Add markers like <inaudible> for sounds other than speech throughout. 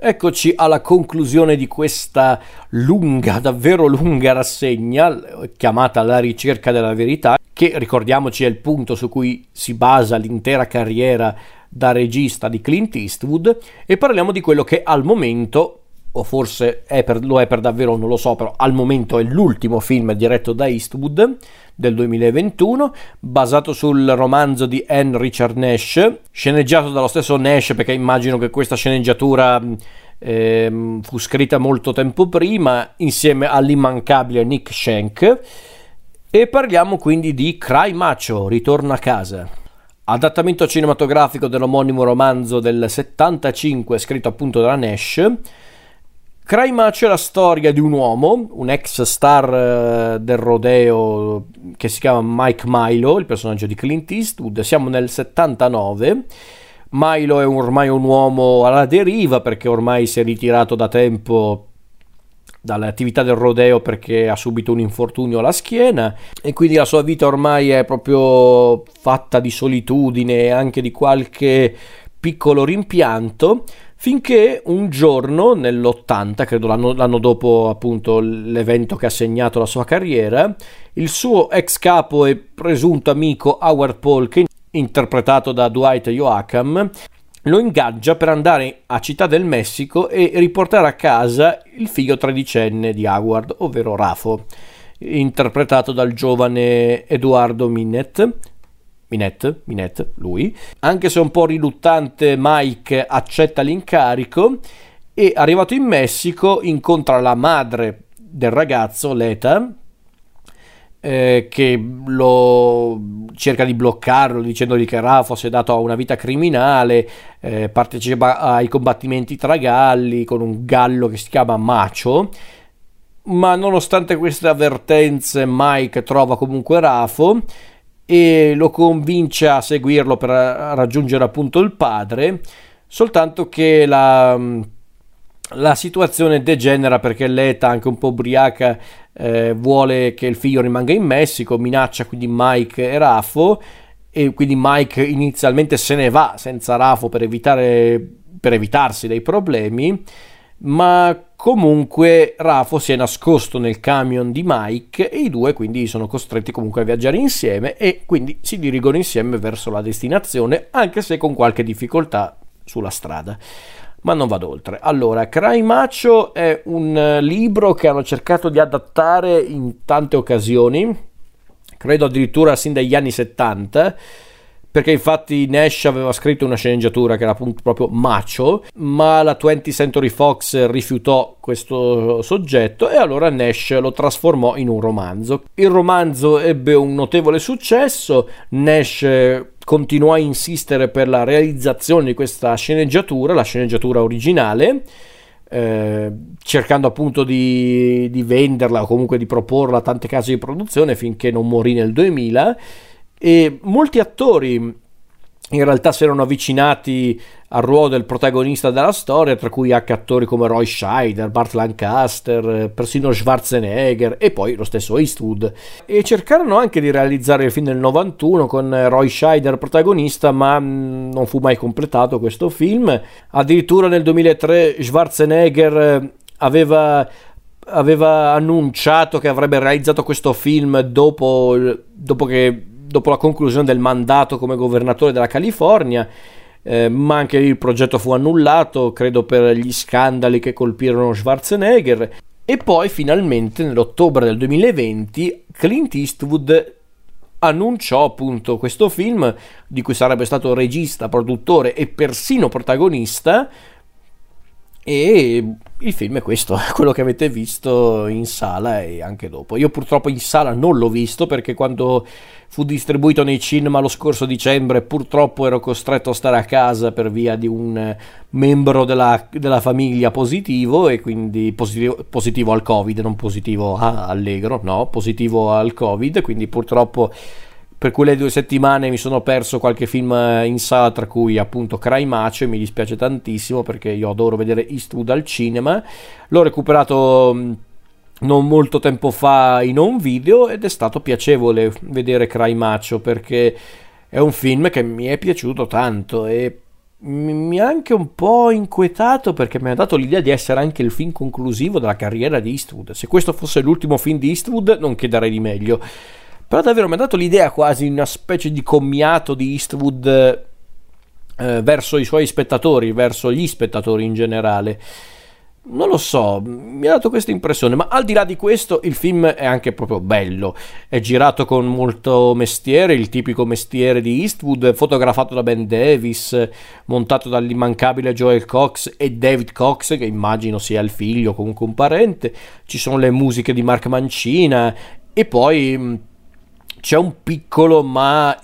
Eccoci alla conclusione di questa lunga, davvero lunga rassegna chiamata La ricerca della verità, che ricordiamoci è il punto su cui si basa l'intera carriera da regista di Clint Eastwood e parliamo di quello che al momento o forse è per, lo è per davvero, non lo so, però al momento è l'ultimo film diretto da Eastwood del 2021, basato sul romanzo di Anne Richard Nash, sceneggiato dallo stesso Nash perché immagino che questa sceneggiatura eh, fu scritta molto tempo prima insieme all'immancabile Nick Shank e parliamo quindi di Cry Macho, Ritorno a casa. Adattamento cinematografico dell'omonimo romanzo del 75 scritto appunto da Nash Cry Macho è la storia di un uomo, un ex star uh, del rodeo che si chiama Mike Milo, il personaggio di Clint Eastwood. Siamo nel 79. Milo è ormai un uomo alla deriva perché ormai si è ritirato da tempo dalle attività del rodeo perché ha subito un infortunio alla schiena e quindi la sua vita ormai è proprio fatta di solitudine e anche di qualche piccolo rimpianto finché un giorno nell'80, credo l'anno, l'anno, dopo appunto l'evento che ha segnato la sua carriera, il suo ex capo e presunto amico Howard Polk, interpretato da Dwight Joachim, lo ingaggia per andare a Città del Messico e riportare a casa il figlio tredicenne di Howard, ovvero Rafo, interpretato dal giovane Edoardo Minnet, Minette, Minette, lui, anche se un po' riluttante Mike accetta l'incarico e arrivato in Messico incontra la madre del ragazzo, Leta, eh, che lo cerca di bloccarlo dicendogli che Rafa si è dato a una vita criminale, eh, partecipa ai combattimenti tra galli con un gallo che si chiama Macho, ma nonostante queste avvertenze Mike trova comunque Rafo e lo convince a seguirlo per raggiungere appunto il padre, soltanto che la, la situazione degenera perché l'ETA, anche un po' ubriaca, eh, vuole che il figlio rimanga in Messico, minaccia quindi Mike e Rafo e quindi Mike inizialmente se ne va senza Rafo per, evitare, per evitarsi dei problemi ma comunque Rafo si è nascosto nel camion di Mike e i due quindi sono costretti comunque a viaggiare insieme e quindi si dirigono insieme verso la destinazione anche se con qualche difficoltà sulla strada. Ma non vado oltre. Allora, Cry Macho è un libro che hanno cercato di adattare in tante occasioni, credo addirittura sin dagli anni 70 perché infatti Nash aveva scritto una sceneggiatura che era appunto proprio macho, ma la 20th Century Fox rifiutò questo soggetto e allora Nash lo trasformò in un romanzo. Il romanzo ebbe un notevole successo, Nash continuò a insistere per la realizzazione di questa sceneggiatura, la sceneggiatura originale, eh, cercando appunto di, di venderla o comunque di proporla a tante case di produzione finché non morì nel 2000 e molti attori in realtà si erano avvicinati al ruolo del protagonista della storia, tra cui anche attori come Roy Scheider, Bart Lancaster, persino Schwarzenegger e poi lo stesso Eastwood. E cercarono anche di realizzare il film del 91 con Roy Scheider protagonista, ma mm, non fu mai completato questo film. Addirittura nel 2003 Schwarzenegger aveva aveva annunciato che avrebbe realizzato questo film dopo, dopo che dopo la conclusione del mandato come governatore della California, eh, ma anche lì il progetto fu annullato, credo per gli scandali che colpirono Schwarzenegger. E poi finalmente nell'ottobre del 2020 Clint Eastwood annunciò appunto questo film di cui sarebbe stato regista, produttore e persino protagonista e il film è questo, <laughs> quello che avete visto in sala e anche dopo. Io purtroppo in sala non l'ho visto perché quando fu distribuito nei cinema lo scorso dicembre purtroppo ero costretto a stare a casa per via di un membro della, della famiglia positivo e quindi positivo, positivo al covid, non positivo allegro, no, positivo al covid, quindi purtroppo per quelle due settimane mi sono perso qualche film eh, in sala, tra cui appunto Cry Macho, e mi dispiace tantissimo perché io adoro vedere Eastwood al cinema. L'ho recuperato mm, non molto tempo fa in un video ed è stato piacevole vedere Cry Macho perché è un film che mi è piaciuto tanto e mi ha anche un po' inquietato perché mi ha dato l'idea di essere anche il film conclusivo della carriera di Eastwood. Se questo fosse l'ultimo film di Eastwood non chiederei di meglio. Però davvero mi ha dato l'idea quasi di una specie di commiato di Eastwood eh, verso i suoi spettatori, verso gli spettatori in generale. Non lo so, mi ha dato questa impressione, ma al di là di questo il film è anche proprio bello. È girato con molto mestiere, il tipico mestiere di Eastwood, fotografato da Ben Davis, montato dall'immancabile Joel Cox e David Cox, che immagino sia il figlio o comunque un parente. Ci sono le musiche di Mark Mancina e poi c'è un piccolo ma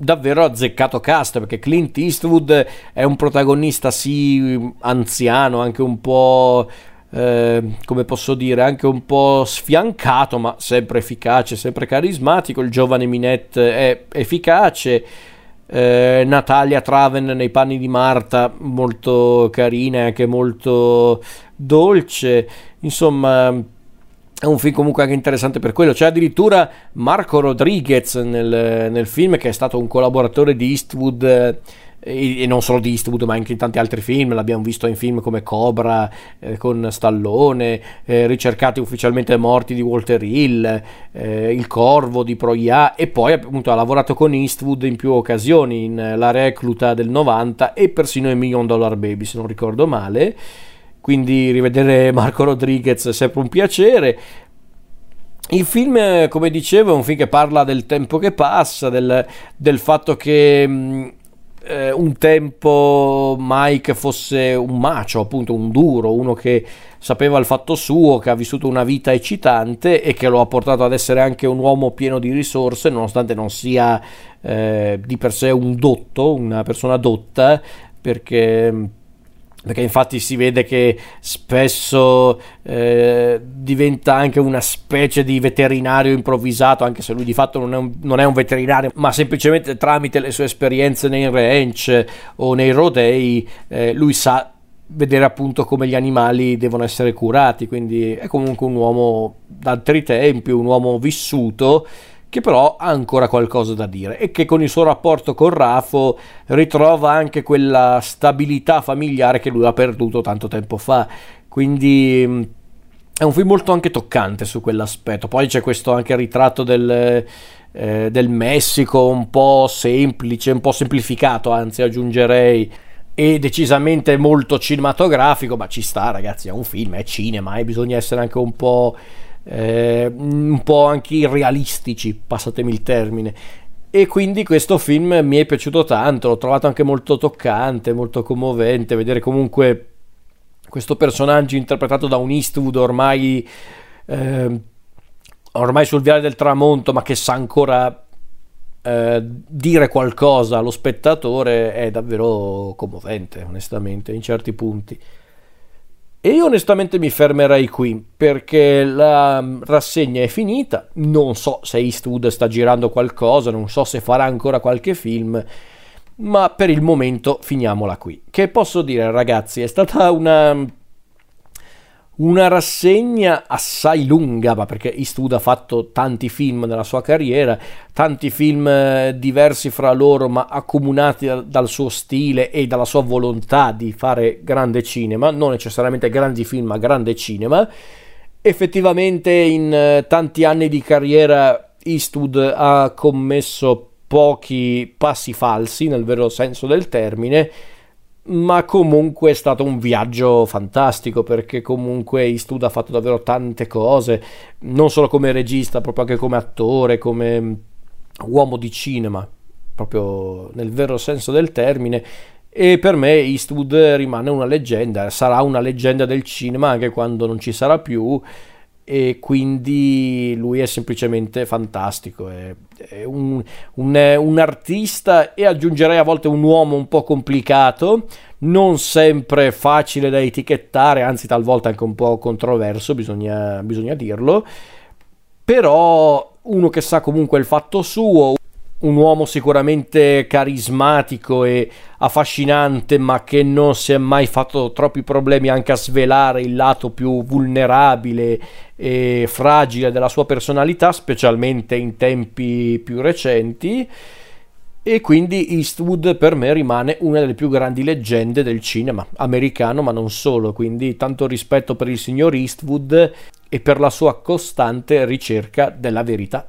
davvero azzeccato cast perché Clint Eastwood è un protagonista sì anziano, anche un po' eh, come posso dire, anche un po' sfiancato, ma sempre efficace, sempre carismatico. Il giovane Minette è efficace. Eh, Natalia Traven nei panni di Marta, molto carina e anche molto dolce. Insomma è un film comunque anche interessante per quello. C'è addirittura Marco Rodriguez nel, nel film che è stato un collaboratore di Eastwood eh, e, non solo di Eastwood ma anche in tanti altri film. L'abbiamo visto in film come Cobra eh, con Stallone, eh, Ricercati ufficialmente morti di Walter Hill, eh, Il Corvo di Proia e poi appunto ha lavorato con Eastwood in più occasioni in La Recluta del 90 e persino in Million Dollar Baby se non ricordo male quindi rivedere Marco Rodriguez è sempre un piacere. Il film, come dicevo, è un film che parla del tempo che passa, del, del fatto che mh, eh, un tempo Mike fosse un macio, appunto un duro, uno che sapeva il fatto suo, che ha vissuto una vita eccitante e che lo ha portato ad essere anche un uomo pieno di risorse, nonostante non sia eh, di per sé un dotto, una persona dotta, perché perché infatti si vede che spesso eh, diventa anche una specie di veterinario improvvisato, anche se lui di fatto non è, un, non è, un, veterinario, ma semplicemente tramite le sue esperienze nei ranch o nei rodei, eh, lui sa vedere appunto come gli animali devono essere curati, quindi è comunque un uomo d'altri tempi, un uomo vissuto che però ha ancora qualcosa da dire e che con il suo rapporto con Rafo ritrova anche quella stabilità familiare che lui ha perduto tanto tempo fa. Quindi mm, è un film molto anche toccante su quell'aspetto. Poi c'è questo anche ritratto del, eh, del Messico un po' semplice, un po' semplificato, anzi aggiungerei e decisamente molto cinematografico, ma ci sta ragazzi, è un film, è cinema e bisogna essere anche un po' eh, un po' anche irrealistici, passatemi il termine. E quindi questo film mi è piaciuto tanto, l'ho trovato anche molto toccante, molto commovente, vedere comunque questo personaggio interpretato da un Eastwood ormai, eh, ormai sul viale del tramonto, ma che sa ancora eh, dire qualcosa allo spettatore è davvero commovente, onestamente, in certi punti. E io onestamente mi fermerei qui perché la rassegna è finita, non so se Eastwood sta girando qualcosa, non so se farà ancora qualche film, ma per il momento finiamola qui. Che posso dire ragazzi, è stata una una rassegna assai lunga, ma perché Eastwood ha fatto tanti film nella sua carriera, tanti film eh, diversi fra loro, ma accomunati dal suo stile e dalla sua volontà di fare grande cinema, non necessariamente grandi film, ma grande cinema. Effettivamente in eh, tanti anni di carriera Eastwood ha commesso pochi passi falsi, nel vero senso del termine, ma comunque è stato un viaggio fantastico perché comunque Eastwood ha fatto davvero tante cose, non solo come regista, proprio anche come attore, come uomo di cinema, proprio nel vero senso del termine. E per me Eastwood rimane una leggenda, sarà una leggenda del cinema anche quando non ci sarà più e quindi lui è semplicemente fantastico, è, è un, un, un, artista e aggiungerei a volte un uomo un po' complicato, non sempre facile da etichettare, anzi talvolta anche un po' controverso, bisogna, bisogna dirlo, però uno che sa comunque il fatto suo, un uomo sicuramente carismatico e affascinante, ma che non si è mai fatto troppi problemi anche a svelare il lato più vulnerabile e fragile della sua personalità, specialmente in tempi più recenti. e quindi Eastwood per me rimane una delle più grandi leggende del cinema americano, ma non solo, quindi tanto rispetto per il signor Eastwood e per la sua costante ricerca della verità.